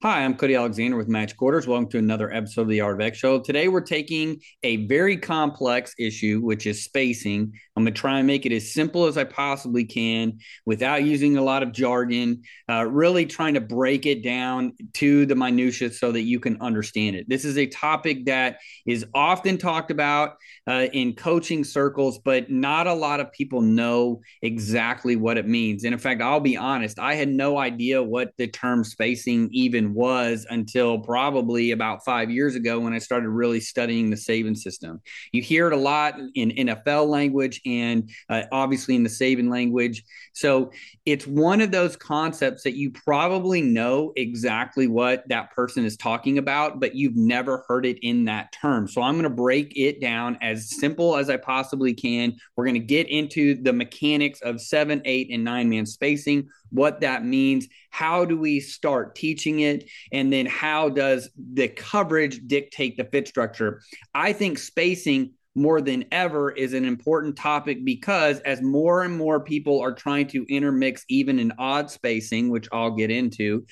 Hi, I'm Cody Alexander with Match Quarters. Welcome to another episode of the Art of X Show. Today, we're taking a very complex issue, which is spacing. I'm going to try and make it as simple as I possibly can without using a lot of jargon, uh, really trying to break it down to the minutiae so that you can understand it. This is a topic that is often talked about uh, in coaching circles, but not a lot of people know exactly what it means. And in fact, I'll be honest, I had no idea what the term spacing even was until probably about five years ago when I started really studying the Saban system. You hear it a lot in NFL language and uh, obviously in the Saban language. So it's one of those concepts that you probably know exactly what that person is talking about, but you've never heard it in that term. So I'm going to break it down as simple as I possibly can. We're going to get into the mechanics of seven, eight, and nine man spacing what that means. How do we start teaching it? And then how does the coverage dictate the fit structure? I think spacing more than ever is an important topic because as more and more people are trying to intermix even in odd spacing, which I'll get into,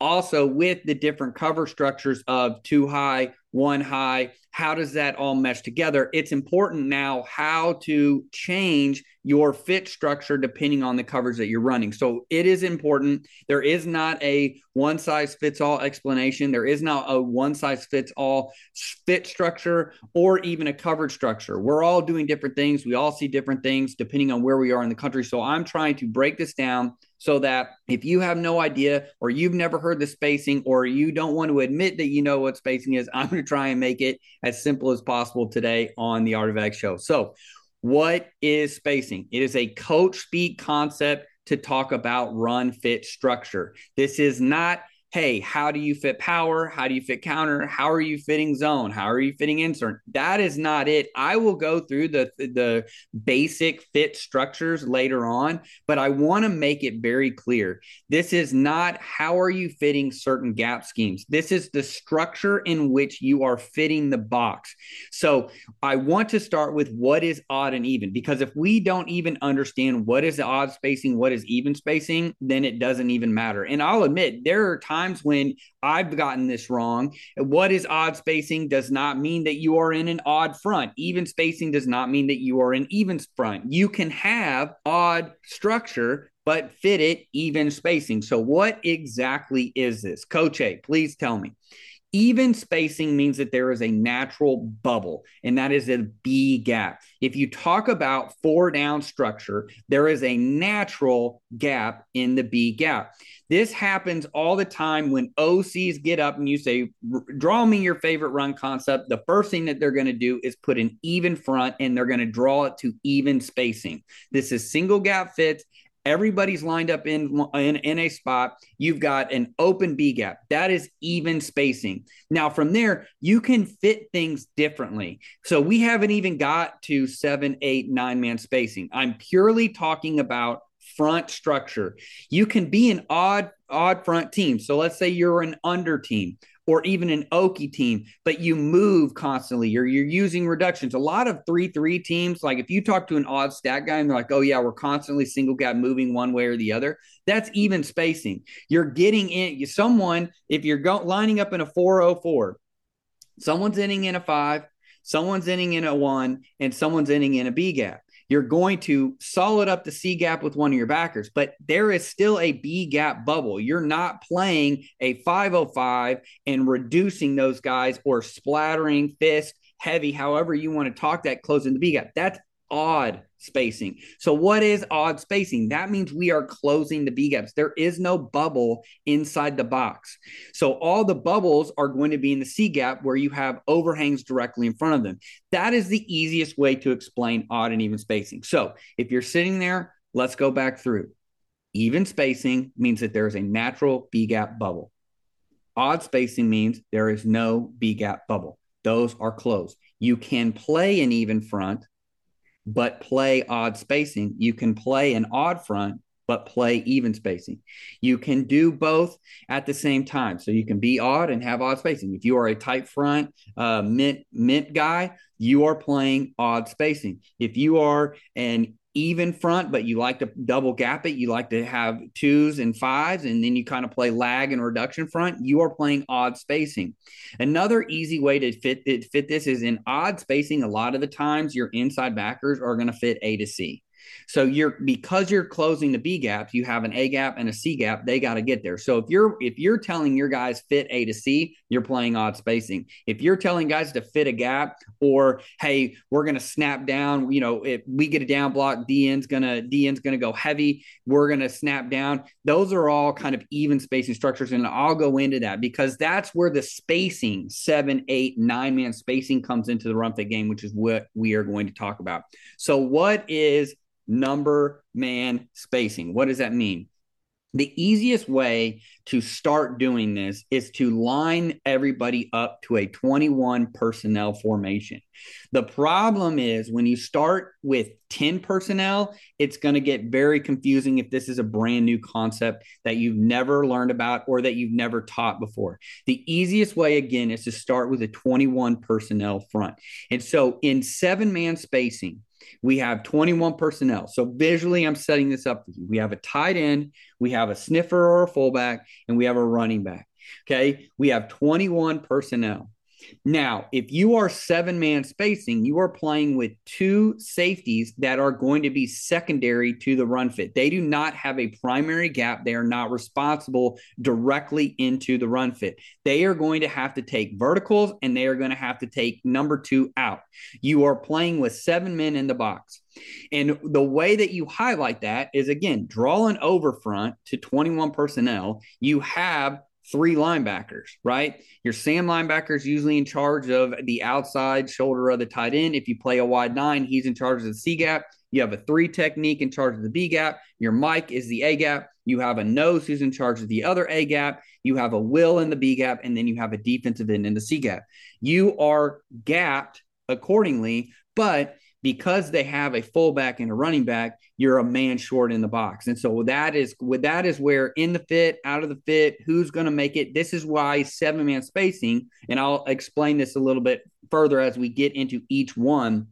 also with the different cover structures of two high, one high, how does that all mesh together? It's important now how to change your fit structure depending on the coverage that you're running. So it is important. There is not a one size fits all explanation. There is not a one size fits all fit structure or even a coverage structure. We're all doing different things. We all see different things depending on where we are in the country. So I'm trying to break this down so that if you have no idea or you've never heard the spacing or you don't want to admit that you know what spacing is, I'm going to try and make it as simple as possible today on the Art of X show. So, what is spacing? It is a coach speak concept to talk about run fit structure. This is not hey, how do you fit power? How do you fit counter? How are you fitting zone? How are you fitting insert? That is not it. I will go through the the basic fit structures later on, but I want to make it very clear. This is not how are you fitting certain gap schemes. This is the structure in which you are fitting the box. So, I want to start with what is odd and even because if we don't even understand what is the odd spacing, what is even spacing, then it doesn't even matter. And I'll admit there are times times when I've gotten this wrong. What is odd spacing does not mean that you are in an odd front. Even spacing does not mean that you are in even front. You can have odd structure, but fit it even spacing. So, what exactly is this? Coach A, please tell me. Even spacing means that there is a natural bubble, and that is a B gap. If you talk about four down structure, there is a natural gap in the B gap. This happens all the time when OCs get up and you say, Draw me your favorite run concept. The first thing that they're going to do is put an even front and they're going to draw it to even spacing. This is single gap fits Everybody's lined up in, in, in a spot. You've got an open B gap. That is even spacing. Now, from there, you can fit things differently. So we haven't even got to seven, eight, nine man spacing. I'm purely talking about front structure. You can be an odd odd front team. So let's say you're an under team or even an Okie team, but you move constantly. You're you're using reductions. A lot of three three teams, like if you talk to an odd stack guy and they're like, "Oh yeah, we're constantly single gap moving one way or the other," that's even spacing. You're getting in someone if you're go, lining up in a four oh four, someone's inning in a five, someone's inning in a one, and someone's inning in a B gap you're going to solid up the C gap with one of your backers, but there is still a B gap bubble. You're not playing a 505 and reducing those guys or splattering fist heavy, however you want to talk that close in the B gap. That's odd spacing. So, what is odd spacing? That means we are closing the B gaps. There is no bubble inside the box. So, all the bubbles are going to be in the C gap where you have overhangs directly in front of them. That is the easiest way to explain odd and even spacing. So, if you're sitting there, let's go back through. Even spacing means that there is a natural B gap bubble. Odd spacing means there is no B gap bubble. Those are closed. You can play an even front but play odd spacing. You can play an odd front, but play even spacing. You can do both at the same time. So you can be odd and have odd spacing. If you are a tight front uh, mint mint guy, you are playing odd spacing. If you are an even front, but you like to double gap it. You like to have twos and fives, and then you kind of play lag and reduction front. You are playing odd spacing. Another easy way to fit fit this is in odd spacing. A lot of the times, your inside backers are going to fit A to C. So you're because you're closing the B gaps, you have an A gap and a C gap. They got to get there. So if you're if you're telling your guys fit A to C, you're playing odd spacing. If you're telling guys to fit a gap or hey, we're gonna snap down, you know, if we get a down block, DN's gonna DN's gonna go heavy, we're gonna snap down. Those are all kind of even spacing structures, and I'll go into that because that's where the spacing seven, eight, nine man spacing comes into the run fit game, which is what we are going to talk about. So what is number man spacing. What does that mean? The easiest way to start doing this is to line everybody up to a 21 personnel formation. The problem is when you start with 10 personnel, it's going to get very confusing if this is a brand new concept that you've never learned about or that you've never taught before. The easiest way, again, is to start with a 21 personnel front. And so in seven man spacing, we have 21 personnel. So visually, I'm setting this up for you. We have a tight end, we have a sniffer or a fullback, and we have a running back. Okay. We have 21 personnel. Now, if you are seven man spacing, you are playing with two safeties that are going to be secondary to the run fit. They do not have a primary gap. They are not responsible directly into the run fit. They are going to have to take verticals and they are going to have to take number two out. You are playing with seven men in the box. And the way that you highlight that is again, draw an over front to 21 personnel. You have three linebackers, right? Your Sam linebacker is usually in charge of the outside shoulder of the tight end. If you play a wide nine, he's in charge of the C gap. You have a three technique in charge of the B gap. Your Mike is the A gap. You have a nose who's in charge of the other A gap. You have a Will in the B gap, and then you have a defensive end in the C gap. You are gapped accordingly, but because they have a fullback and a running back, you're a man short in the box. And so that is with that is where in the fit, out of the fit, who's going to make it. This is why seven man spacing, and I'll explain this a little bit further as we get into each one.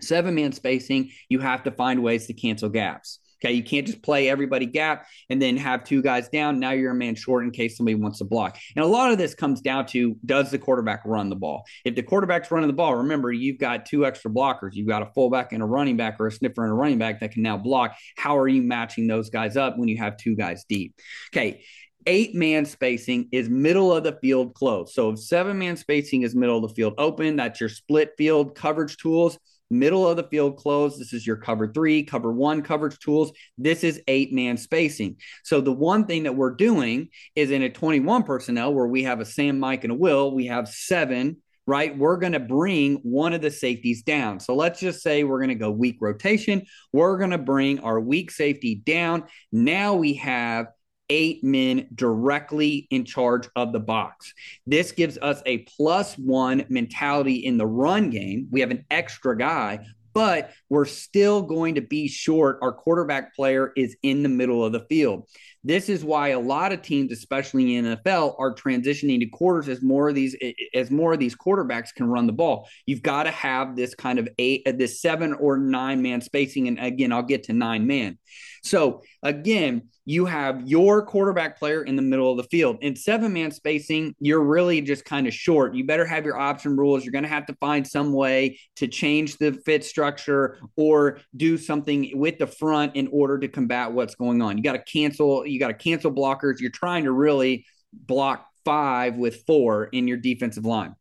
Seven man spacing, you have to find ways to cancel gaps. Okay, you can't just play everybody gap and then have two guys down. Now you're a man short in case somebody wants to block. And a lot of this comes down to does the quarterback run the ball? If the quarterback's running the ball, remember you've got two extra blockers. You've got a fullback and a running back or a sniffer and a running back that can now block. How are you matching those guys up when you have two guys deep? Okay, eight man spacing is middle of the field close. So if seven man spacing is middle of the field open, that's your split field coverage tools middle of the field close. This is your cover three, cover one coverage tools. This is eight man spacing. So the one thing that we're doing is in a 21 personnel where we have a Sam, Mike, and a Will, we have seven. Right, we're going to bring one of the safeties down. So let's just say we're going to go weak rotation. We're going to bring our weak safety down. Now we have eight men directly in charge of the box. This gives us a plus one mentality in the run game. We have an extra guy, but we're still going to be short. Our quarterback player is in the middle of the field. This is why a lot of teams, especially in NFL, are transitioning to quarters as more of these as more of these quarterbacks can run the ball. You've got to have this kind of eight, uh, this seven or nine man spacing, and again, I'll get to nine man. So again, you have your quarterback player in the middle of the field. In seven man spacing, you're really just kind of short. You better have your option rules. You're going to have to find some way to change the fit structure or do something with the front in order to combat what's going on. You got to cancel, you got to cancel blockers. You're trying to really block five with four in your defensive line.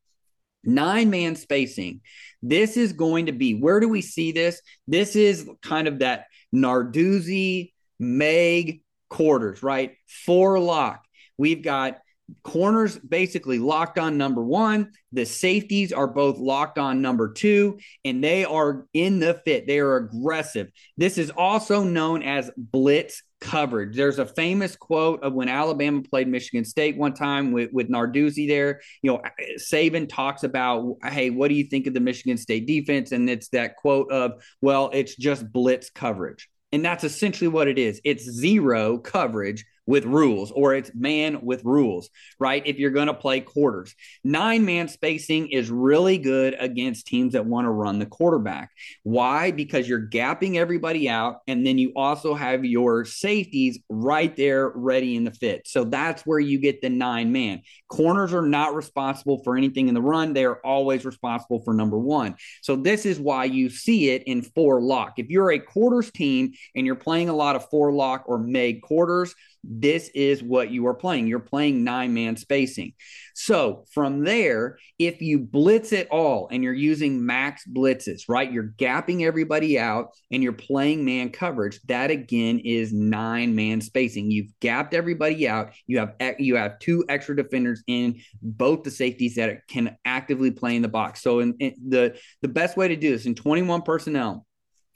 Nine man spacing. This is going to be where do we see this? This is kind of that Narduzzi, Meg, quarters, right? Four lock. We've got corners basically locked on number one. The safeties are both locked on number two, and they are in the fit. They are aggressive. This is also known as blitz coverage. There's a famous quote of when Alabama played Michigan State one time with, with Narduzzi there. You know, Saban talks about, hey, what do you think of the Michigan State defense? And it's that quote of, well, it's just blitz coverage. And that's essentially what it is. It's zero coverage, with rules or it's man with rules, right? If you're going to play quarters, nine man spacing is really good against teams that want to run the quarterback. Why? Because you're gapping everybody out. And then you also have your safeties right there ready in the fit. So that's where you get the nine man. Corners are not responsible for anything in the run, they're always responsible for number one. So this is why you see it in four lock. If you're a quarters team and you're playing a lot of four lock or Meg quarters, this is what you are playing. You're playing nine man spacing. So from there, if you blitz it all and you're using max blitzes, right? You're gapping everybody out and you're playing man coverage. That again is nine man spacing. You've gapped everybody out. You have you have two extra defenders in both the safeties that can actively play in the box. So in, in the the best way to do this in 21 personnel,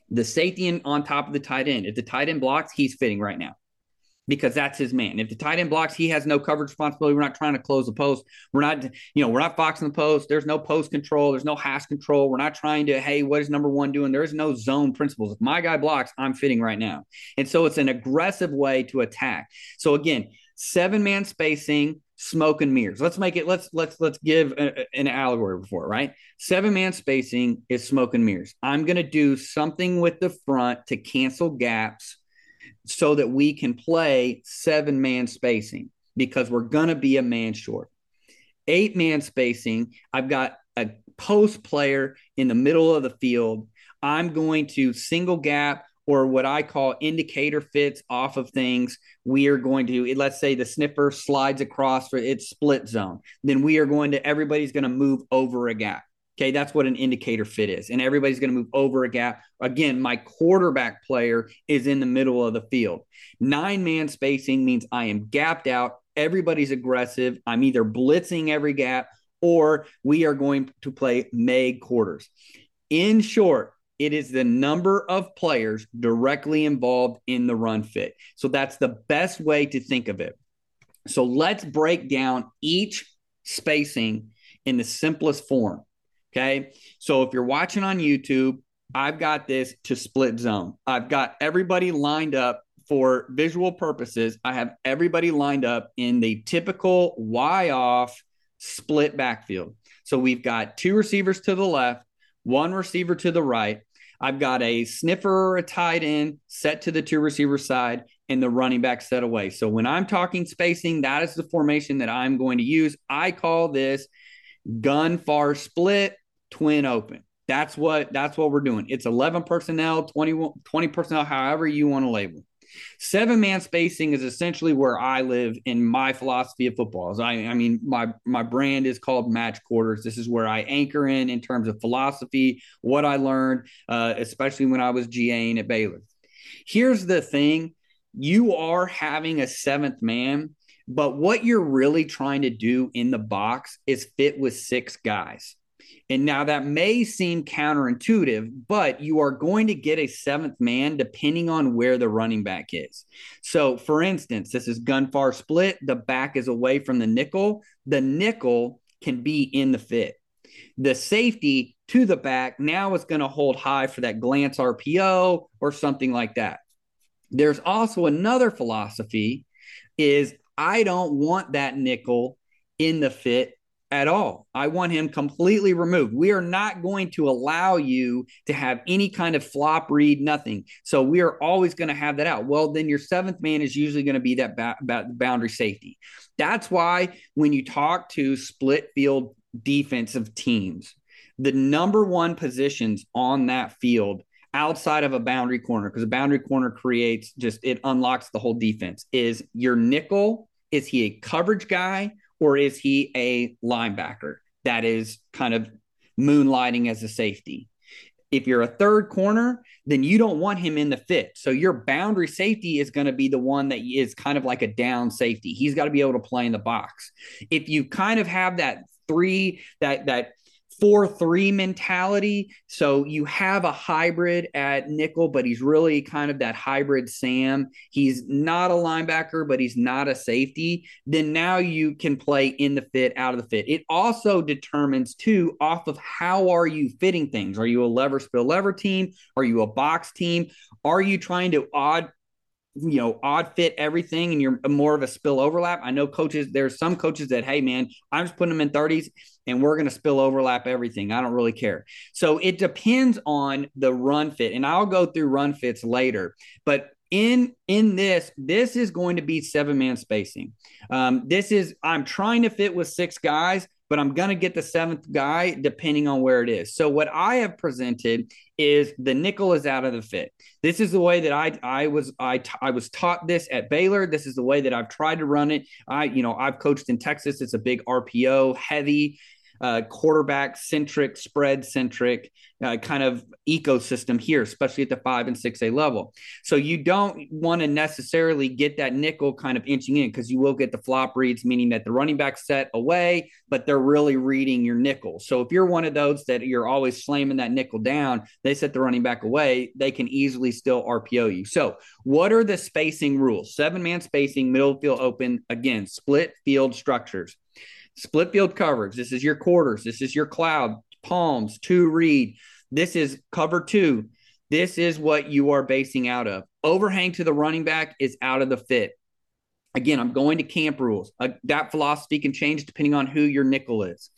the safety in, on top of the tight end. If the tight end blocks, he's fitting right now because that's his man. If the tight end blocks, he has no coverage responsibility. We're not trying to close the post. We're not, you know, we're not foxing the post. There's no post control. There's no hash control. We're not trying to, hey, what is number one doing? There is no zone principles. If my guy blocks, I'm fitting right now. And so it's an aggressive way to attack. So again, seven man spacing, smoke and mirrors. Let's make it. Let's let's let's give a, an allegory before, right? Seven man spacing is smoke and mirrors. I'm going to do something with the front to cancel gaps so that we can play seven man spacing because we're going to be a man short. Eight man spacing, I've got a post player in the middle of the field. I'm going to single gap or what I call indicator fits off of things. We are going to, let's say the sniffer slides across for its split zone. Then we are going to, everybody's going to move over a gap. Okay, that's what an indicator fit is. And everybody's going to move over a gap. Again, my quarterback player is in the middle of the field. Nine man spacing means I am gapped out. Everybody's aggressive. I'm either blitzing every gap or we are going to play Meg quarters. In short, it is the number of players directly involved in the run fit. So that's the best way to think of it. So let's break down each spacing in the simplest form. Okay. So if you're watching on YouTube, I've got this to split zone. I've got everybody lined up for visual purposes. I have everybody lined up in the typical Y off split backfield. So we've got two receivers to the left, one receiver to the right. I've got a sniffer or a tight end set to the two receiver side and the running back set away. So when I'm talking spacing, that is the formation that I'm going to use. I call this gun far split, twin open. That's what that's what we're doing. It's 11 personnel, 20, 20 personnel, however you want to label. Seven man spacing is essentially where I live in my philosophy of football. I, I mean, my my brand is called Match Quarters. This is where I anchor in in terms of philosophy, what I learned, uh, especially when I was GAing at Baylor. Here's the thing: you are having a seventh man but what you're really trying to do in the box is fit with six guys. And now that may seem counterintuitive, but you are going to get a seventh man depending on where the running back is. So, for instance, this is gun far split. The back is away from the nickel. The nickel can be in the fit. The safety to the back now is going to hold high for that glance RPO or something like that. There's also another philosophy is I don't want that nickel in the fit at all. I want him completely removed. We are not going to allow you to have any kind of flop read, nothing. So we are always going to have that out. Well, then your seventh man is usually going to be that ba- ba- boundary safety. That's why when you talk to split field defensive teams, the number one positions on that field outside of a boundary corner, because a boundary corner creates just it unlocks the whole defense, is your nickel is he a coverage guy or is he a linebacker that is kind of moonlighting as a safety? If you're a third corner, then you don't want him in the fit. So your boundary safety is going to be the one that is kind of like a down safety. He's got to be able to play in the box. If you kind of have that three that that four three mentality. So you have a hybrid at nickel, but he's really kind of that hybrid Sam. He's not a linebacker, but he's not a safety. Then now you can play in the fit, out of the fit. It also determines too off of how are you fitting things. Are you a lever spill lever team? Are you a box team? Are you trying to odd you know odd fit everything and you're more of a spill overlap. I know coaches there's some coaches that hey man i'm just putting them in 30s and we're going to spill overlap everything. I don't really care. So it depends on the run fit and i'll go through run fits later but in in this this is going to be seven man spacing. Um, this is i'm trying to fit with six guys but I'm going to get the seventh guy depending on where it is. So what I have presented is the nickel is out of the fit. This is the way that I I was I I was taught this at Baylor. This is the way that I've tried to run it. I you know I've coached in Texas. It's a big RPO heavy uh, quarterback centric, spread centric uh, kind of ecosystem here, especially at the five and six A level. So you don't want to necessarily get that nickel kind of inching in because you will get the flop reads, meaning that the running back set away, but they're really reading your nickel. So if you're one of those that you're always slamming that nickel down, they set the running back away, they can easily still RPO you. So what are the spacing rules? Seven man spacing, middle field open, again, split field structures. Split field coverage. This is your quarters. This is your cloud, palms, two read. This is cover two. This is what you are basing out of. Overhang to the running back is out of the fit. Again, I'm going to camp rules. Uh, that philosophy can change depending on who your nickel is.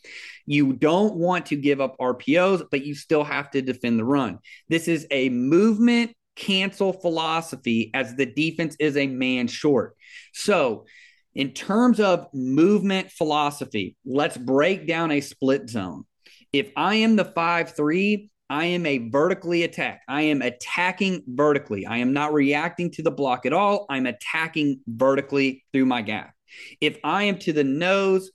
You don't want to give up RPOs, but you still have to defend the run. This is a movement cancel philosophy as the defense is a man short. So in terms of movement philosophy, let's break down a split zone. If I am the 5 3, I am a vertically attack. I am attacking vertically. I am not reacting to the block at all. I'm attacking vertically through my gap. If I am to the nose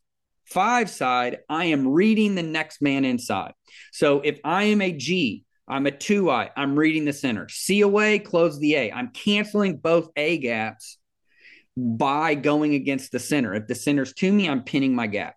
five side, I am reading the next man inside. So if I am a G, I'm a two eye, I'm reading the center. C away, close the A. I'm canceling both A gaps by going against the center. If the center's to me, I'm pinning my gap.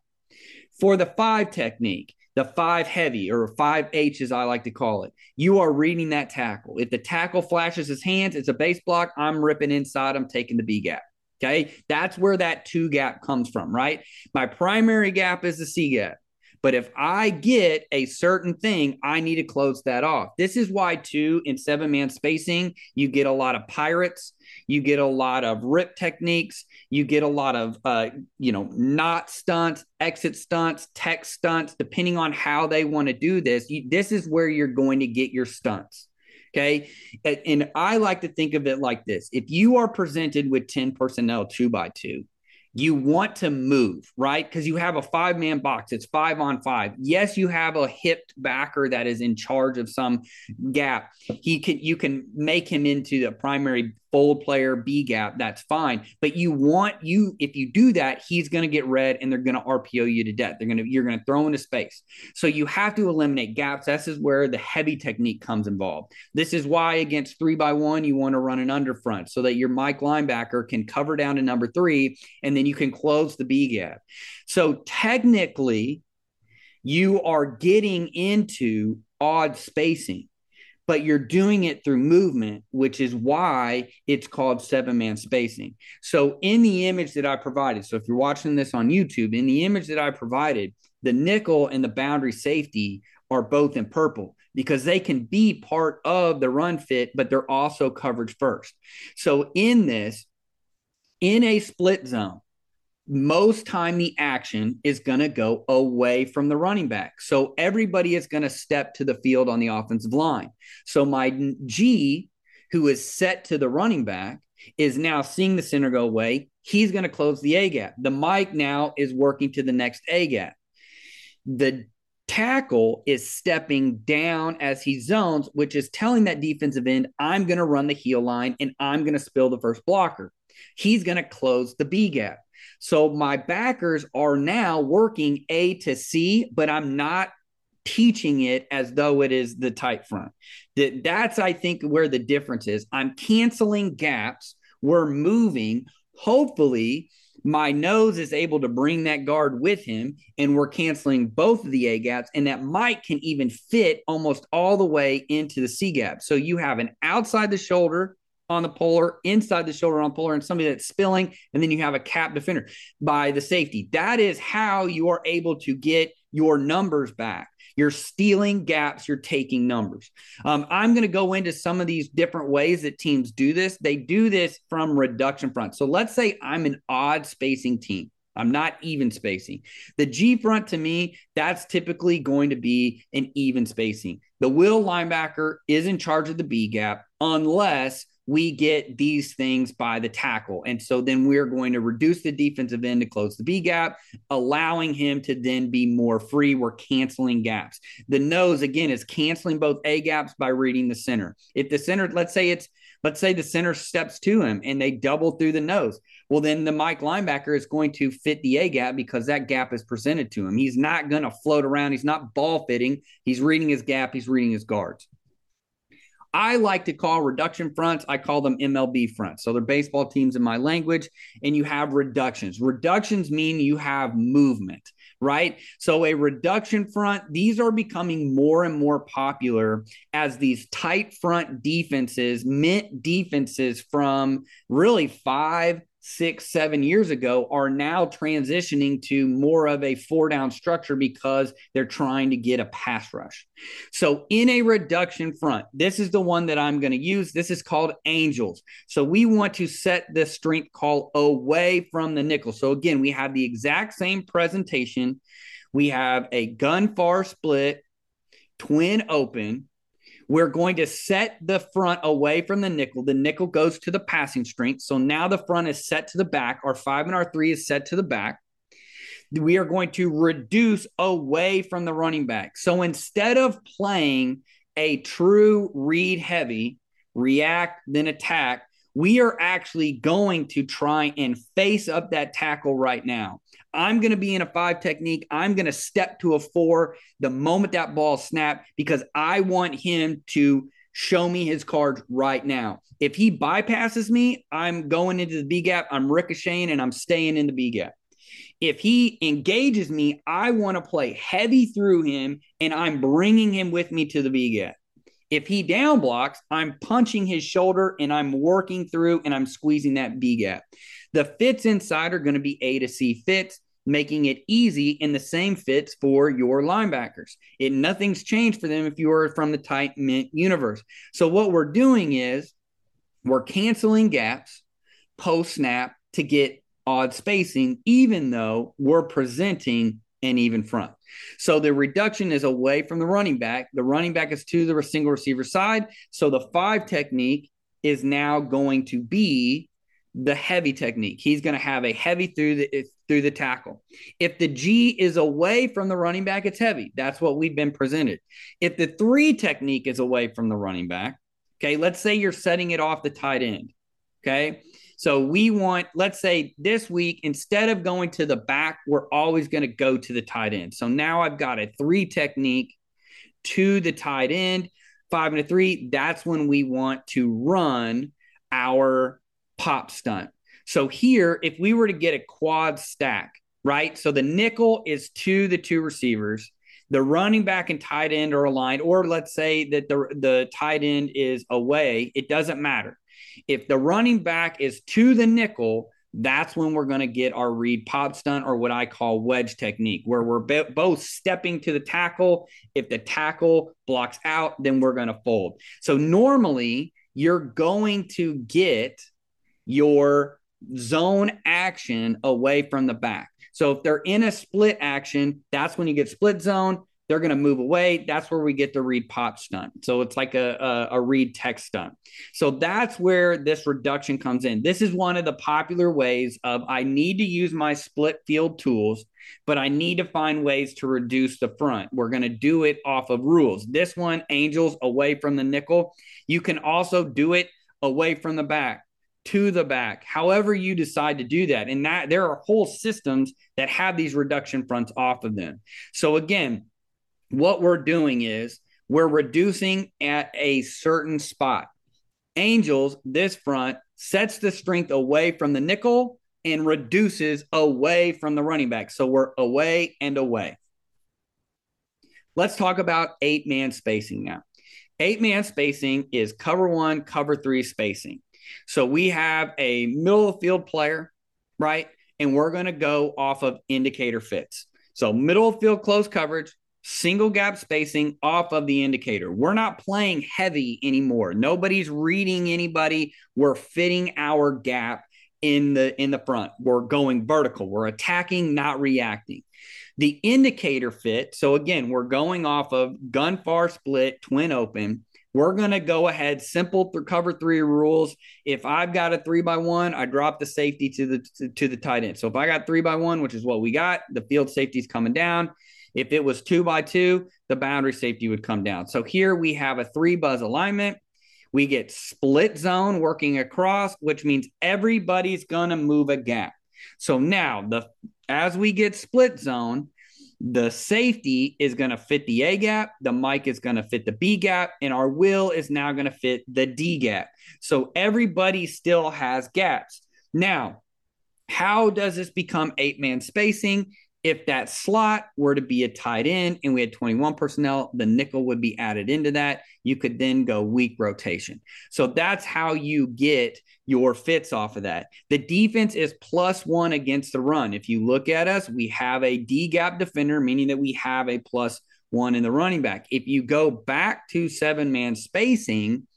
For the five technique, the five heavy or five H, as I like to call it, you are reading that tackle. If the tackle flashes his hands, it's a base block. I'm ripping inside, I'm taking the B gap. Okay. That's where that two gap comes from, right? My primary gap is the C gap. But if I get a certain thing, I need to close that off. This is why, too, in seven man spacing, you get a lot of pirates you get a lot of rip techniques. You get a lot of, uh, you know, not stunts, exit stunts, tech stunts, depending on how they want to do this. You, this is where you're going to get your stunts. Okay. And, and I like to think of it like this if you are presented with 10 personnel two by two, you want to move, right? Because you have a five man box, it's five on five. Yes, you have a hipped backer that is in charge of some gap. He can you can make him into the primary fold player B gap. That's fine. But you want you if you do that, he's going to get red and they're going to RPO you to death. They're going to you're going to throw into space. So you have to eliminate gaps. This is where the heavy technique comes involved. This is why against three by one, you want to run an under front so that your Mike linebacker can cover down to number three and then you can close the B gap. So technically, you are getting into odd spacing but you're doing it through movement, which is why it's called seven man spacing. So, in the image that I provided, so if you're watching this on YouTube, in the image that I provided, the nickel and the boundary safety are both in purple because they can be part of the run fit, but they're also coverage first. So, in this, in a split zone, most time the action is going to go away from the running back. So everybody is going to step to the field on the offensive line. So my G, who is set to the running back, is now seeing the center go away. He's going to close the A gap. The Mike now is working to the next A gap. The tackle is stepping down as he zones, which is telling that defensive end, I'm going to run the heel line and I'm going to spill the first blocker. He's going to close the B gap. So my backers are now working A to C, but I'm not teaching it as though it is the tight front. That's, I think, where the difference is. I'm canceling gaps. We're moving. Hopefully, my nose is able to bring that guard with him, and we're canceling both of the A gaps. And that Mike can even fit almost all the way into the C gap. So you have an outside the shoulder on the puller, inside the shoulder on puller, and somebody that's spilling, and then you have a cap defender by the safety. That is how you are able to get your numbers back. You're stealing gaps, you're taking numbers. Um, I'm going to go into some of these different ways that teams do this. They do this from reduction front. So let's say I'm an odd spacing team. I'm not even spacing. The G front to me, that's typically going to be an even spacing. The will linebacker is in charge of the B gap unless we get these things by the tackle. And so then we're going to reduce the defensive end to close the B gap, allowing him to then be more free. We're canceling gaps. The nose, again, is canceling both A gaps by reading the center. If the center, let's say it's, let's say the center steps to him and they double through the nose. Well, then the Mike linebacker is going to fit the A gap because that gap is presented to him. He's not going to float around. He's not ball fitting. He's reading his gap. He's reading his guards. I like to call reduction fronts, I call them MLB fronts. So they're baseball teams in my language, and you have reductions. Reductions mean you have movement, right? So a reduction front, these are becoming more and more popular as these tight front defenses mint defenses from really five six, seven years ago are now transitioning to more of a four down structure because they're trying to get a pass rush. So, in a reduction front, this is the one that I'm going to use. This is called angels. So, we want to set the strength call away from the nickel. So, again, we have the exact same presentation. We have a gun far split, twin open. We're going to set the front away from the nickel. The nickel goes to the passing strength. So now the front is set to the back. Our five and our three is set to the back. We are going to reduce away from the running back. So instead of playing a true read heavy, react, then attack, we are actually going to try and face up that tackle right now. I'm going to be in a five technique. I'm going to step to a four the moment that ball snapped because I want him to show me his cards right now. If he bypasses me, I'm going into the B gap, I'm ricocheting, and I'm staying in the B gap. If he engages me, I want to play heavy through him and I'm bringing him with me to the B gap. If he down blocks, I'm punching his shoulder and I'm working through and I'm squeezing that B gap. The fits inside are going to be A to C fits, making it easy in the same fits for your linebackers. It nothing's changed for them if you are from the tight mint universe. So what we're doing is we're canceling gaps post snap to get odd spacing, even though we're presenting an even front. So the reduction is away from the running back. The running back is to the single receiver side. So the five technique is now going to be the heavy technique. He's going to have a heavy through the through the tackle. If the G is away from the running back, it's heavy. That's what we've been presented. If the three technique is away from the running back, okay, let's say you're setting it off the tight end. Okay. So we want, let's say this week, instead of going to the back, we're always going to go to the tight end. So now I've got a three technique to the tight end, five and a three. That's when we want to run our pop stunt. So here, if we were to get a quad stack, right? So the nickel is to the two receivers. The running back and tight end are aligned, or let's say that the, the tight end is away. It doesn't matter. If the running back is to the nickel, that's when we're going to get our read pop stunt or what I call wedge technique, where we're both stepping to the tackle. If the tackle blocks out, then we're going to fold. So normally you're going to get your zone action away from the back. So if they're in a split action, that's when you get split zone they're going to move away. That's where we get the read pop stunt. So it's like a, a, a read TEX stunt. So that's where this reduction comes in. This is one of the popular ways of I need to use my split field tools, but I need to find ways to reduce the front. We're going to do it off of rules. This one, angels away from the nickel. You can also do it away from the back to the back, however you decide to do that. And that there are whole systems that have these reduction fronts off of them. So again, what we're doing is we're reducing at a certain spot. Angels, this front sets the strength away from the nickel and reduces away from the running back. So we're away and away. Let's talk about eight man spacing now. Eight man spacing is cover one, cover three spacing. So we have a middle of field player, right? And we're going to go off of indicator fits. So middle of field close coverage, single gap spacing off of the indicator. We're not playing heavy anymore. Nobody's reading anybody. We're fitting our gap in the in the front. We're going vertical. We're attacking, not reacting. The indicator fit. So again, we're going off of gun far split, twin open. We're going to go ahead, simple th- cover three rules. If I've got a three by one, I drop the safety to the to, to the tight end. So if I got three by one, which is what we got, the field safety is coming down. If it was two by two, the boundary safety would come down. So here we have a three buzz alignment. We get split zone working across, which means everybody's going to move a gap. So now the as we get split zone, the safety is going to fit the A gap, the Mike is going to fit the B gap, and our will is now going to fit the D gap. So everybody still has gaps. Now, how does this become eight man spacing? If that slot were to be a tight end and we had 21 personnel, the nickel would be added into that. You could then go weak rotation. So that's how you get your fits off of that. The defense is plus one against the run. If you look at us, we have a D gap defender, meaning that we have a plus one in the running back. If you go back to seven man spacing,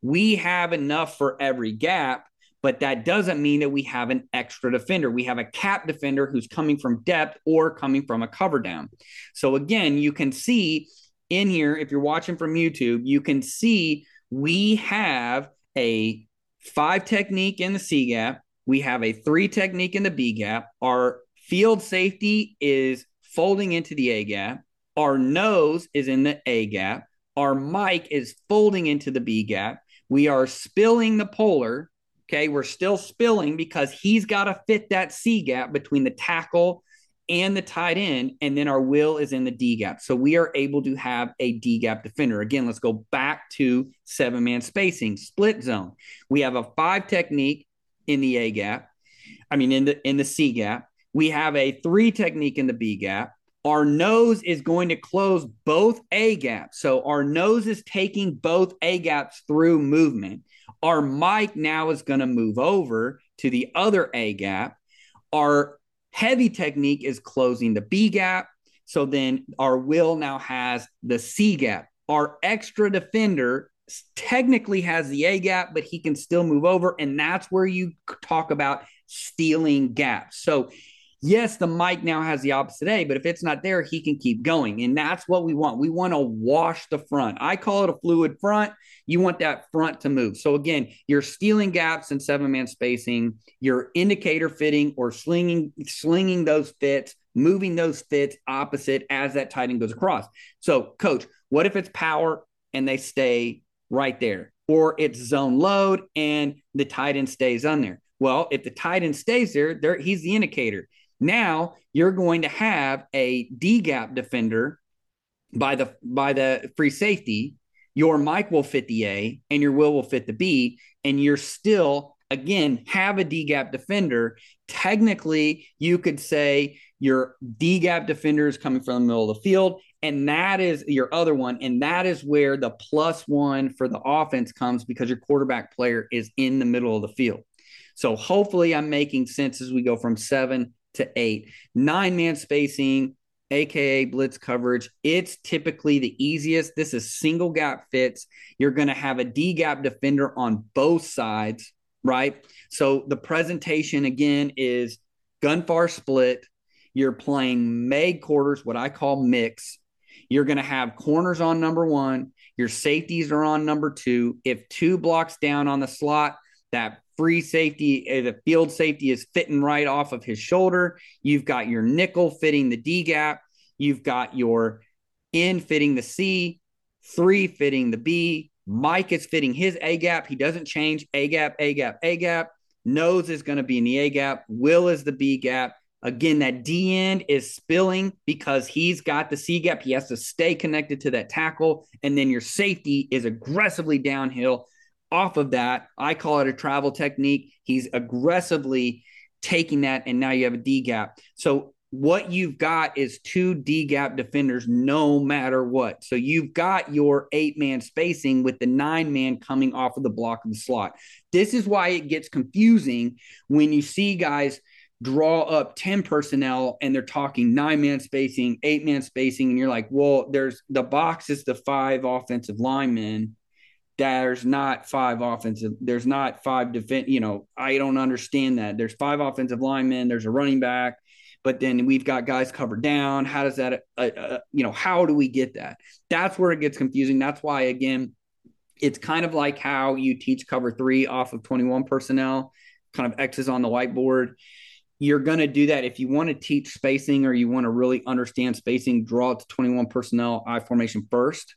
we have enough for every gap but that doesn't mean that we have an extra defender. We have a cap defender who's coming from depth or coming from a cover down. So again, you can see in here, if you're watching from YouTube, you can see we have a five technique in the C gap. We have a three technique in the B gap. Our field safety is folding into the A gap. Our nose is in the A gap. Our Mike is folding into the B gap. We are spilling the puller Okay. We're still spilling because he's got to fit that C gap between the tackle and the tight end. And then our will is in the D gap. So we are able to have a D gap defender. Again, let's go back to seven man spacing, split zone. We have a five technique in the A gap. I mean, in the in the C gap. We have a three technique in the B gap. Our nose is going to close both A gaps. So our nose is taking both A gaps through movement. Our Mike now is going to move over to the other A gap. Our heavy technique is closing the B gap. So then our will now has the C gap. Our extra defender technically has the A gap, but he can still move over. And that's where you talk about stealing gaps. So yes, the Mike now has the opposite A, but if it's not there, he can keep going. And that's what we want. We want to wash the front. I call it a fluid front. You want that front to move. So again, you're stealing gaps in seven man spacing, you're indicator fitting or slinging, slinging those fits, moving those fits opposite as that tight end goes across. So, coach, what if it's power and they stay right there? Or it's zone load and the tight end stays on there. Well, if the tight end stays there, there he's the indicator. Now you're going to have a D gap defender by the by the free safety. Your Mike will fit the A and your Will will fit the B, and you're still again have a D gap defender. Technically, you could say your D gap defender is coming from the middle of the field, and that is your other one, and that is where the plus one for the offense comes because your quarterback player is in the middle of the field. So hopefully, I'm making sense as we go from seven to eight. Nine man spacing, aka blitz coverage. It's typically the easiest. This is single gap fits. You're going to have a D gap defender on both sides, right? So the presentation again is gun far split. You're playing Meg quarters, what I call mix. You're going to have corners on number one. Your safeties are on number two. If two blocks down on the slot, that free safety, eh, the field safety is fitting right off of his shoulder. You've got your nickel fitting the D gap. You've got your in fitting the C, three fitting the B. Mike is fitting his A gap. He doesn't change A gap, A gap, A gap. Nose is going to be in the A gap. Will is the B gap. Again, that D end is spilling because he's got the C gap. He has to stay connected to that tackle. And then your safety is aggressively downhill off of that, I call it a travel technique. He's aggressively taking that, and now you have a D gap. So what you've got is two D gap defenders no matter what. So you've got your eight man spacing with the nine man coming off of the block of the slot. This is why it gets confusing when you see guys draw up 10 personnel and they're talking nine man spacing, eight man spacing. And you're like, well, there's the box is the five offensive linemen. There's not five offensive, there's not five defense. You know, I don't understand that. There's five offensive linemen, there's a running back, but then we've got guys covered down. How does that, uh, uh, you know, how do we get that? That's where it gets confusing. That's why, again, it's kind of like how you teach cover three off of 21 personnel, kind of X's on the whiteboard you're going to do that if you want to teach spacing or you want to really understand spacing draw it to 21 personnel i formation first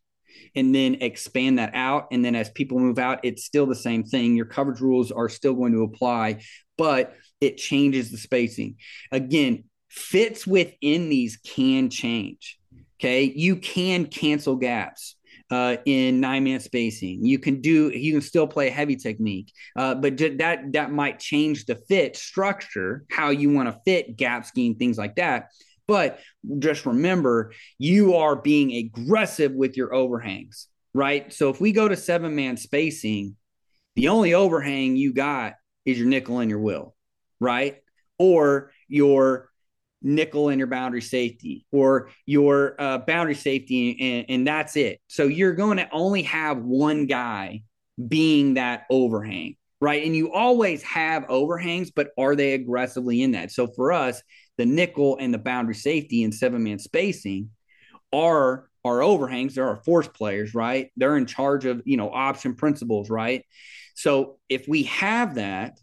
and then expand that out and then as people move out it's still the same thing your coverage rules are still going to apply but it changes the spacing again fits within these can change okay you can cancel gaps uh, in nine man spacing. You can do you can still play heavy technique, uh, but that that might change the fit structure, how you want to fit gap scheme, things like that. But just remember, you are being aggressive with your overhangs, right? So if we go to seven man spacing, the only overhang you got is your nickel and your will, right? Or your nickel and your boundary safety or your uh, boundary safety, and, and that's it. So you're going to only have one guy being that overhang, right? And you always have overhangs, but are they aggressively in that? So for us, the nickel and the boundary safety and seven man spacing are our overhangs. They're our force players, right? They're in charge of, you know, option principles, right? So if we have that,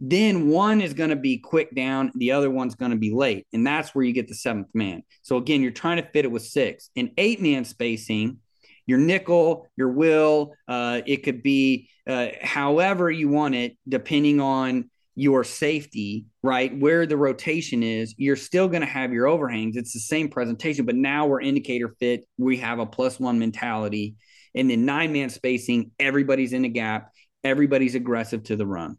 then one is going to be quick down, the other one's going to be late. And that's where you get the seventh man. So again, you're trying to fit it with six. In eight man spacing, your nickel, your will, uh, it could be uh, however you want it, depending on your safety, right? Where the rotation is, you're still going to have your overhangs. It's the same presentation, but now we're indicator fit. We have a plus one mentality. And then nine man spacing, everybody's in the gap, everybody's aggressive to the run.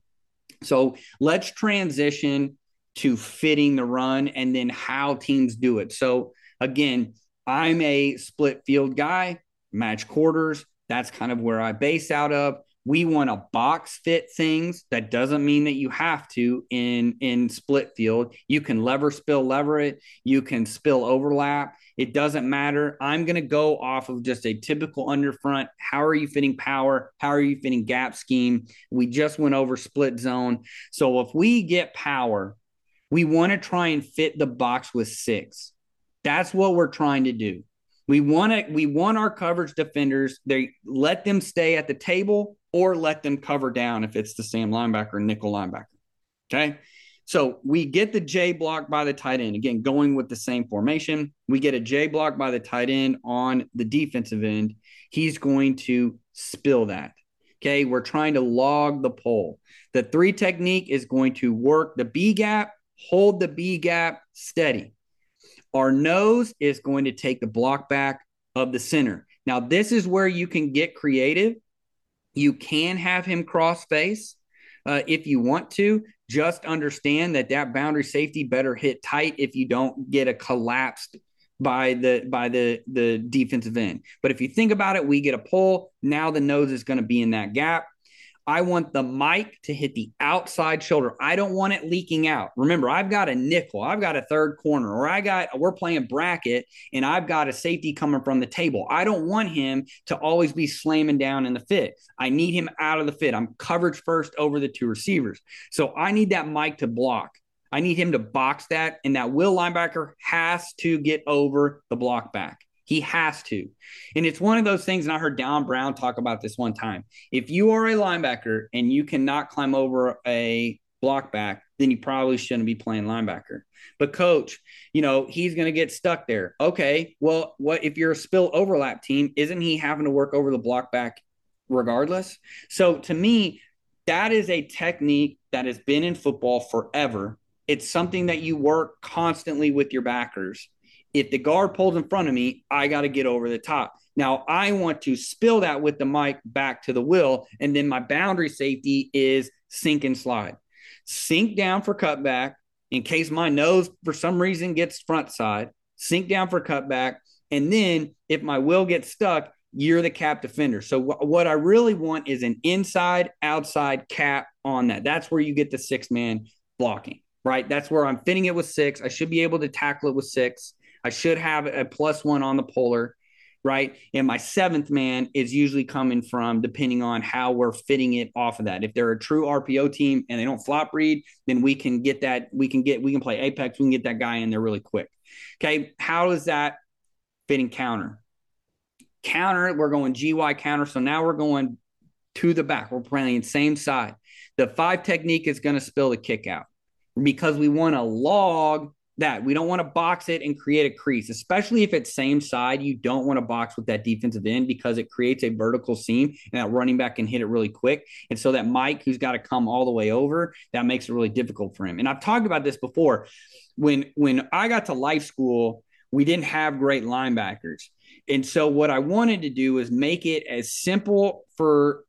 So let's transition to fitting the run and then how teams do it. So again, I'm a split field guy, match quarters. That's kind of where I base out of we want to box fit things. That doesn't mean that you have to in in split field. You can lever spill lever it. You can spill overlap. It doesn't matter. I'm going to go off of just a typical underfront how are you fitting power? How are you fitting gap scheme? We just went over split zone. So if we get power we want to try and fit the box with six. That's what we're trying to do. We want to we want our coverage defenders they let them stay at the table or let them cover down if it's the same linebacker nickel linebacker. Okay. So we get the J block by the tight end. Again, going with the same formation. We get a J block by the tight end on the defensive end. He's going to spill that. Okay. We're trying to log the pull. The three technique is going to work the B gap, hold the B gap steady. Our nose is going to take the block back of the center. Now, this is where you can get creative you can have him cross face uh, if you want to. Just understand that that boundary safety better hit tight if you don't get a collapsed by the by the the defensive end. But if you think about it, we get a pull. Now the nose is going to be in that gap. I want the Mike to hit the outside shoulder. I don't want it leaking out. Remember, I've got a nickel, I've got a third corner, or I got we're playing bracket and I've got a safety coming from the table. I don't want him to always be slamming down in the fit. I need him out of the fit. I'm coverage first over the two receivers. So I need that Mike to block. I need him to box that, and that will linebacker has to get over the block back. He has to. And it's one of those things, and I heard Don Brown talk about this one time. If you are a linebacker and you cannot climb over a block back, then you probably shouldn't be playing linebacker. But coach, you know, he's going to get stuck there. Okay, well, what if you're a spill overlap team? Isn't he having to work over the block back regardless? So to me, that is a technique that has been in football forever. It's something that you work constantly with your backers if the guard pulls in front of me, I got to get over the top. Now, I want to spill that with the Mike back to the will. And then my boundary safety is sink and slide. Sink down for cutback in case my nose, for some reason, gets front side. Sink down for cutback. And then if my will gets stuck, you're the cap defender. So, w- what I really want is an inside outside cap on that. That's where you get the six man blocking. right? That's where I'm fitting it with six. I should be able to tackle it with six. I should have a plus one on the puller, right? And my seventh man is usually coming from depending on how we're fitting it off of that. If they're a true RPO team and they don't flop read, then we can get that. We can get we can play apex. We can get that guy in there really quick. Okay, how is that fitting counter? Counter, we're going GY counter. So now we're going to the back. We're playing same side. The five technique is going to spill the kick out because we want to log that. We don't want to box it and create a crease, especially if it's same side. You don't want to box with that defensive end because it creates a vertical seam and that running back can hit it really quick. And so that Mike, who's got to come all the way over, that makes it really difficult for him. And I've talked about this before. When when I got to life school, we didn't have great linebackers. And so what I wanted to do was make it as simple for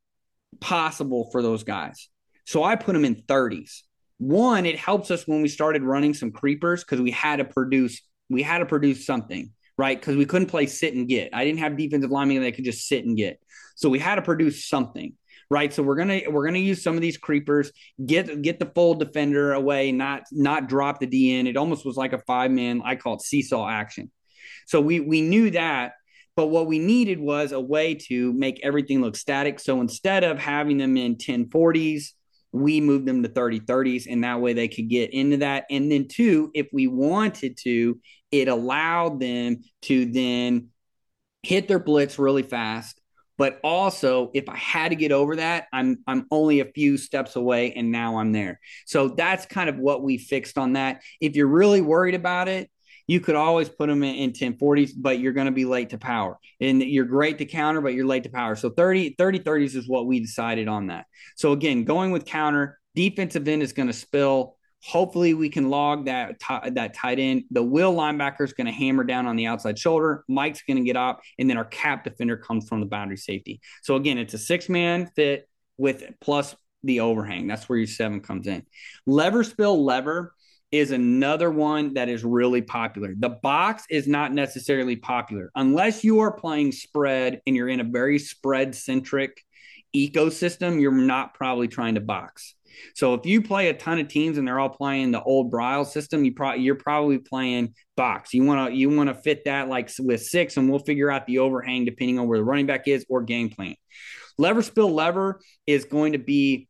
possible for those guys. So I put them in 30s. One, it helps us when we started running some creepers because we had to produce we had to produce something, right? Because we couldn't play sit and get. I didn't have defensive linemen that could just sit and get. So we had to produce something, right? So we're gonna we're gonna use some of these creepers, get get the full defender away, not not drop the DN. It almost was like a five man. I call it seesaw action. So we we knew that, but what we needed was a way to make everything look static. So instead of having them in 1040s, we moved them to 30 30s, and that way they could get into that. And then, two, if we wanted to, it allowed them to then hit their blitz really fast. But also, if I had to get over that, I'm I'm only a few steps away, and now I'm there. So that's kind of what we fixed on that. If you're really worried about it, you could always put them in, in 1040s, but you're going to be late to power. And you're great to counter, but you're late to power. So 30, 30 30s is what we decided on that. So again, going with counter, defensive end is going to spill. Hopefully, we can log that t- that tight end. The will linebacker is going to hammer down on the outside shoulder. Mike's going to get up, and then our cap defender comes from the boundary safety. So again, it's a six man fit with plus the overhang. That's where your seven comes in. Lever spill lever is another one that is really popular. The box is not necessarily popular unless you are playing spread and you're in a very spread centric ecosystem. You're not probably trying to box. So if you play a ton of teams and they're all playing the old Briles system, you probably you're probably playing box. You want to you want to fit that like with six, and we'll figure out the overhang depending on where the running back is or game plan. Lever spill lever is going to be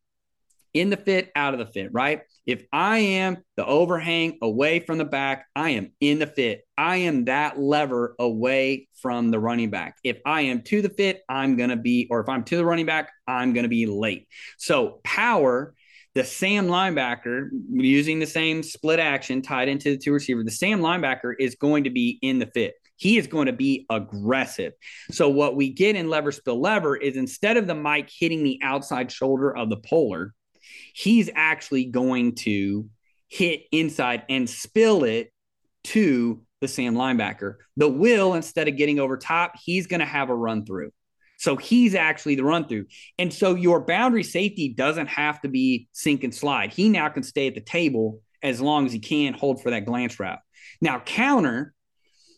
in the fit, out of the fit, right? If I am the overhang away from the back, I am in the fit. I am that lever away from the running back. If I am to the fit, I'm going to be, or if I'm to the running back, I'm going to be late. So, power, the Sam linebacker, using the same split action tied into the two receiver, the Sam linebacker is going to be in the fit he is going to be aggressive. So what we get in lever spill lever is instead of the Mike hitting the outside shoulder of the puller, he's actually going to hit inside and spill it to the Sam linebacker. The will, instead of getting over top, he's going to have a run through. So he's actually the run through. And so your boundary safety doesn't have to be sink and slide. He now can stay at the table as long as he can hold for that glance route. Now, counter,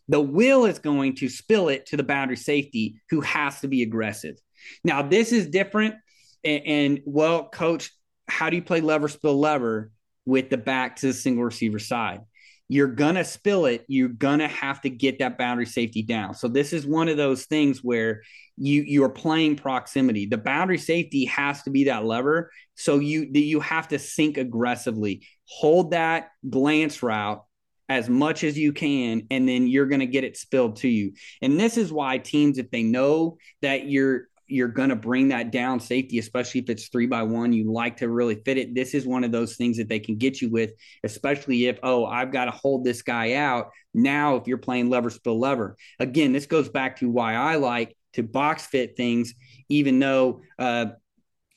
the will is going to spill it to the boundary safety who has to be aggressive. Now, this is different. And, and well, coach, how do you play lever spill lever with the back to the single receiver side? You're gonna spill it. You're gonna have to get that boundary safety down. So this is one of those things where you you're playing proximity. The boundary safety has to be that lever. So you you have to sink aggressively. Hold that glance route as much as you can, and then you're going to get it spilled to you. And this is why teams, if they know that you're you're going to bring that down safety, especially if it's three by one. You like to really fit it. This is one of those things that they can get you with, especially if, oh, I've got to hold this guy out. Now, if you're playing lever, spill lever. Again, this goes back to why I like to box fit things, even though uh,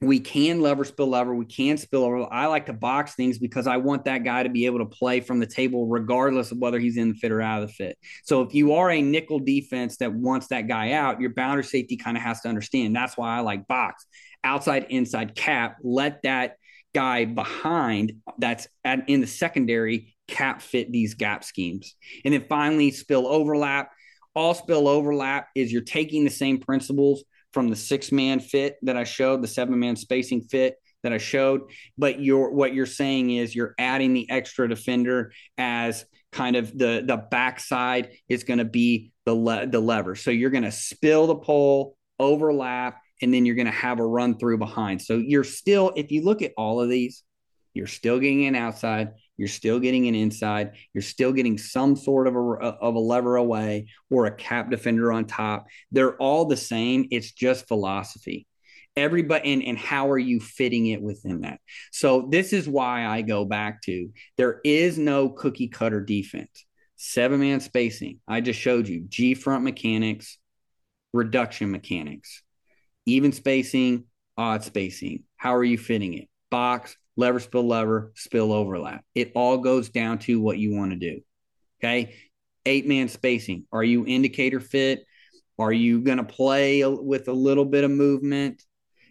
we can lever spill lever we can spill over. I like to box things because i want that guy to be able to play from the table regardless of whether he's in the fit or out of the fit. So if you are a nickel defense that wants that guy out your boundary safety kind of has to understand. That's why i like box. Outside inside cap let that guy behind that's at, in the secondary cap fit these gap schemes. And then finally spill overlap. All spill overlap is you're taking the same principles from the six man fit that I showed, the seven man spacing fit, that I showed, but you're what you're saying is you're adding the extra defender as kind of the the backside is going to be the le- the lever. So you're going to spill the pole, overlap, and then you're going to have a run through behind. So you're still, if you look at all of these, you're still getting an outside, you're still getting an inside, you're still getting some sort of a uh, of a lever away or a cap defender on top. They're all the same. It's just philosophy. Everybody and, and how are you fitting it within that? So this is why i go back to there is no cookie cutter defense. Seven man spacing. I just showed you g front mechanics reduction mechanics. Even spacing odd spacing. How are you fitting it? Box lever spill lever spill overlap. It all goes down to what you want to do. Okay? Eight man spacing. Are you indicator fit? Are you going to play with a little bit of movement?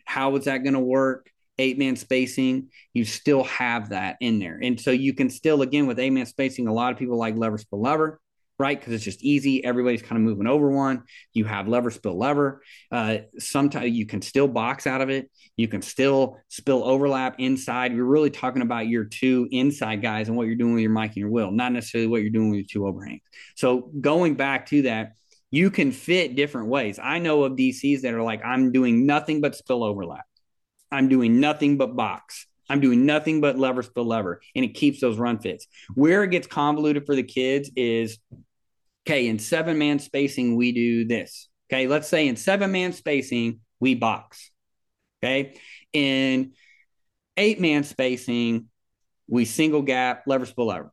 How is that going to work? Eight man spacing, you still have that in there. And so you can still, again, with eight man spacing, a lot of people like lever spill lever, right? Because it's just easy. Everybody's kind of moving over one. You have lever spill lever. Uh, sometimes you can still box out of it. You can still spill overlap inside. You're really talking about your two inside guys and what you're doing with your Mike and your will, not necessarily what you're doing with your two overhangs. So going back to that, you can fit different ways. I know of DCs that are like, I'm doing nothing but spill overlap. I'm doing nothing but box. I'm doing nothing but lever spill lever. And it keeps those run fits. Where it gets convoluted for the kids is okay, in seven man spacing, we do this. Okay. Let's say in seven man spacing, we box. Okay. In eight man spacing, we single gap, lever spill lever.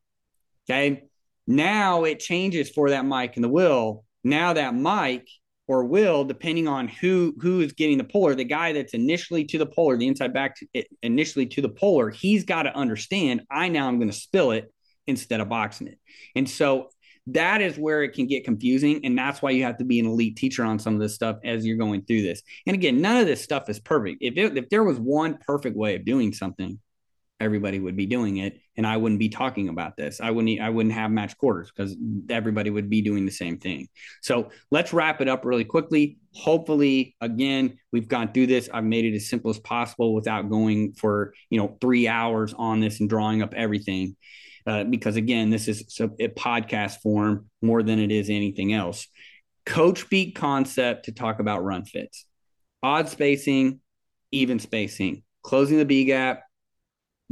Okay. Now it changes for that Mike and the will now that Mike or Will, depending on who who is getting the puller, the guy that's initially to the puller, the inside back to, initially to the puller, he's got to understand. I now I'm going to spill it instead of boxing it, and so that is where it can get confusing, and that's why you have to be an elite teacher on some of this stuff as you're going through this. And again, none of this stuff is perfect. If it, if there was one perfect way of doing something, everybody would be doing it and I wouldn't be talking about this. I wouldn't I wouldn't have match quarters because everybody would be doing the same thing. So let's wrap it up really quickly. Hopefully, again, we've gone through this. I've made it as simple as possible without going for you know three hours on this and drawing up everything. Uh, because again, this is a podcast form more than it is anything else. Coach beat concept to talk about run fits, odd spacing, even spacing, closing the B gap,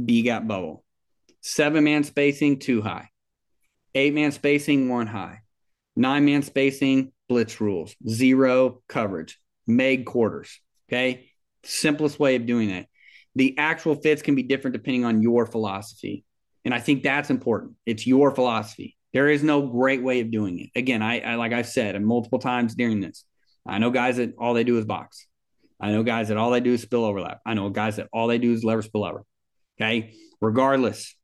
B gap bubble. Seven man spacing, two high. Eight man spacing, one high. Nine man spacing, blitz rules. Zero coverage. Meg quarters. Okay. Simplest way of doing that. The actual fits can be different depending on your philosophy. And I think that's important. It's your philosophy. There is no great way of doing it. Again, I, I like I've said multiple times during this, I know guys that all they do is box. I know guys that all they do is spill overlap. I know guys that all they do is lever spill over. Okay. Regardless,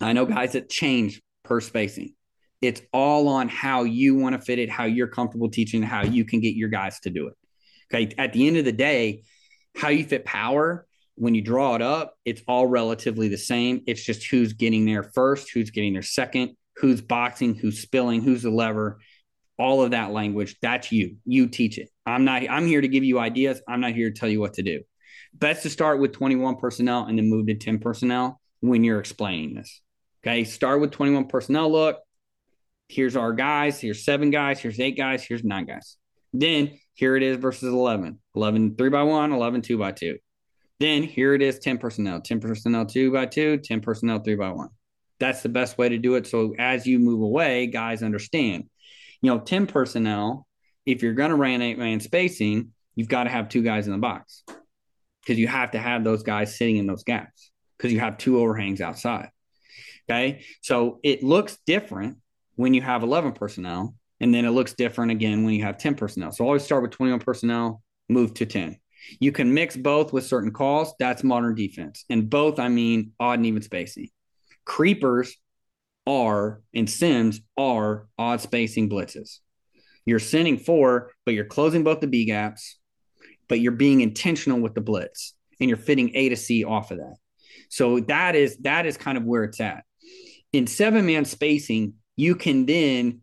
I know guys that change per spacing. It's all on how you want to fit it, how you're comfortable teaching, how you can get your guys to do it. Okay. At the end of the day, how you fit power when you draw it up, it's all relatively the same. It's just who's getting there first, who's getting there second, who's boxing, who's spilling, who's the lever, all of that language. That's you. You teach it. I'm not, I'm here to give you ideas. I'm not here to tell you what to do best to start with 21 personnel and then move to 10 personnel when you're explaining this. Okay. Start with 21 personnel. Look, here's our guys. Here's seven guys. Here's eight guys. Here's nine guys. Then here it is versus 11, 11, three by one, 11, two by two. Then here it is 10 personnel, 10 personnel, two by two, 10 personnel, three by one. That's the best way to do it. So as you move away, guys understand, you know, 10 personnel, if you're going to run eight man spacing, you've got to have two guys in the box because you have to have those guys sitting in those gaps because you have two overhangs outside. Okay. So it looks different when you have 11 personnel, and then it looks different again when you have 10 personnel. So always start with 21 personnel, move to 10. You can mix both with certain calls. That's modern defense. And both, I mean odd and even spacing. Creepers are, and Sims are odd spacing blitzes. You're sending four, but you're closing both the B gaps but you're being intentional with the blitz and you're fitting A to C off of that. So that is that is kind of where it's at. In seven man spacing, you can then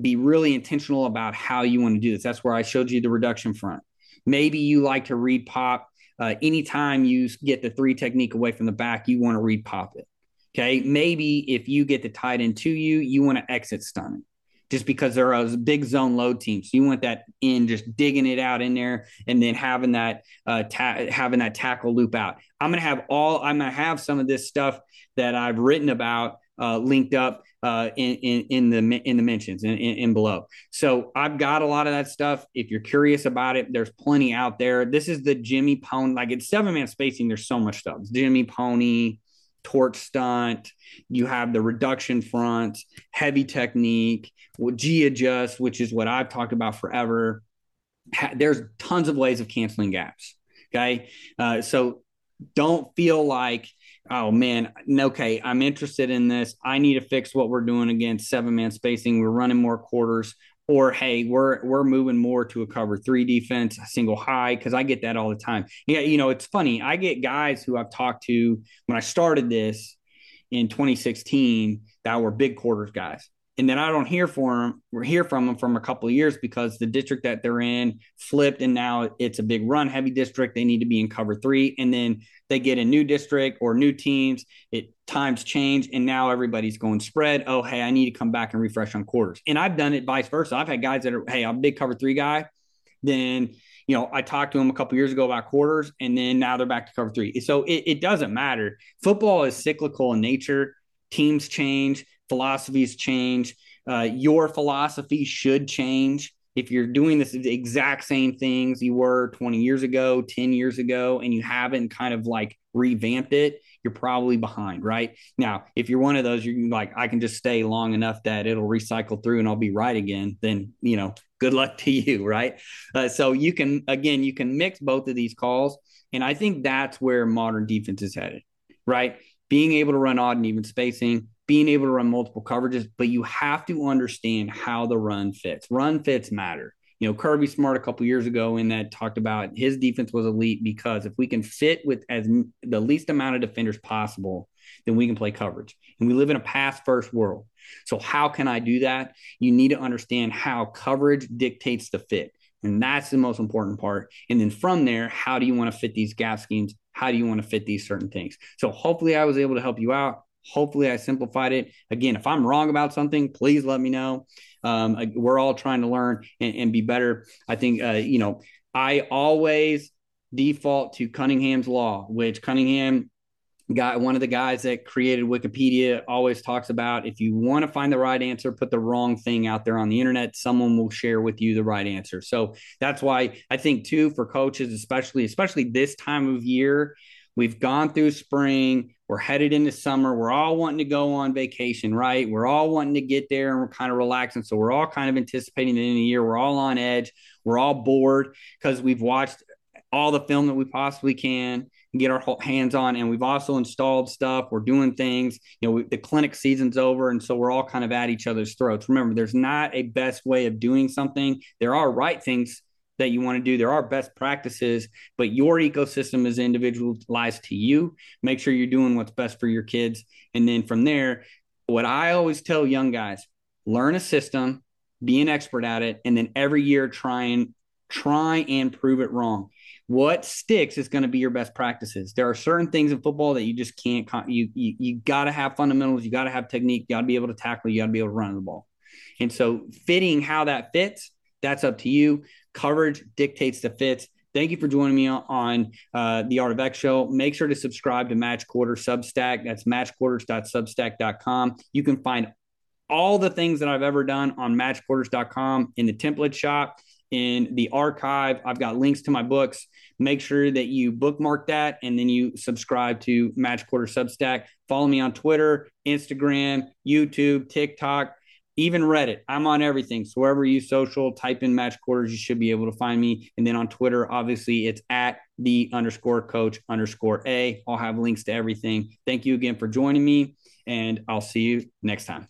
be really intentional about how you want to do this. That's where I showed you the reduction front. Maybe you like to read pop uh, anytime you get the three technique away from the back, you want to read pop it. Okay. Maybe if you get the tight end to you, you want to exit stun it just because there are a big zone load team. So you want that in just digging it out in there and then having that uh, ta- having that tackle loop out. I'm gonna have all I'm gonna have some of this stuff that I've written about uh, linked up uh, in, in, in the in the mentions in, in, in, below. So I've got a lot of that stuff. If you're curious about it, there's plenty out there. This is the Jimmy Pony. Like it's seven man spacing. There's so much stuff. Jimmy Pony, torch stunt. You have the reduction front, heavy technique, G adjust, which is what I've talked about forever. There's tons of ways of canceling gaps. Okay. Uh, so don't feel like, oh man, okay, I'm interested in this. I need to fix what we're doing against seven man spacing. We're running more quarters or hey, we're we're moving more to a cover three defense, single high, because I get that all the time. Yeah, you know, it's funny. I get guys who I've talked to when I started this in 2016 that were big quarters guys and then I don't hear from them, hear from them from a couple of years because the district that they're in flipped, and now it's a big run heavy district. They need to be in cover three, and then they get a new district or new teams. It times change, and now everybody's going spread. Oh, hey, I need to come back and refresh on quarters. And I've done it vice versa. I've had guys that are, hey, I'm a big cover three guy. Then you know, I talked to them a couple years ago about quarters, and then now they're back to cover three. So it, it doesn't matter. Football is cyclical in nature. Teams change philosophies change. Uh, your philosophy should change. If you're doing this the exact same things you were 20 years ago, 10 years ago, and you haven't kind of like revamped it, you're probably behind, right? Now, if you're one of those, you're like, I can just stay long enough that it'll recycle through and I'll be right again, then, you know, good luck to you, right? Uh, so you can, again, you can mix both of these calls. And I think that's where modern defense is headed, right? Being able to run odd and even spacing, being able to run multiple coverages, but you have to understand how the run fits. Run fits matter. You know, Kirby Smart a couple years ago in that talked about his defense was elite because if we can fit with as the least amount of defenders possible, then we can play coverage. And we live in a pass first world. So how can I do that? You need to understand how coverage dictates the fit. And that's the most important part. And then from there, how do you want to fit these gap schemes? How do you want to fit these certain things? So hopefully I was able to help you out. Hopefully, I simplified it. Again, if I'm wrong about something, please let me know. Um, we're all trying to learn and, and be better. I think, uh, you know, I always default to Cunningham's law, which Cunningham guy one of the guys that created wikipedia always talks about if you want to find the right answer put the wrong thing out there on the internet someone will share with you the right answer so that's why i think too for coaches especially especially this time of year we've gone through spring we're headed into summer. We're all wanting to go on vacation, right? We're all wanting to get there and we're kind of relaxing. So we're all kind of anticipating the end of the year. We're all on edge. We're all bored because we've watched all the film that we possibly can get our hands on. And we've also installed stuff. We're doing things. You know, we, the clinic season's over. And so we're all kind of at each other's throats. Remember, there's not a best way of doing something. There are right things that you want to do. There are best practices, but your ecosystem is individualized to you. Make sure you're doing what's best for your kids. And then from there, what I always tell young guys, learn a system, be an expert at it, and then every year try and try and prove it wrong. What sticks is going to be your best practices. There are certain things in football that you just can't. You you, you got to have fundamentals. You got to have technique. You got to be able to tackle. You got to be able to run the ball. And so, fitting how that fits, that's up to you. Coverage dictates the fits. Thank you for joining me on uh, the Art of X show. Make sure to subscribe to Match Quarter Substack. That's matchquarters.substack.com. You can find all the things that I've ever done on matchquarters.com in the template shop, in the archive. I've got links to my books. Make sure that you bookmark that and then you subscribe to Match Quarter Substack. Follow me on Twitter, Instagram, YouTube, TikTok even Reddit. I'm on everything. So wherever you social, type in match quarters, you should be able to find me. And then on Twitter, obviously it's at the underscore coach underscore A. I'll have links to everything. Thank you again for joining me, and I'll see you next time.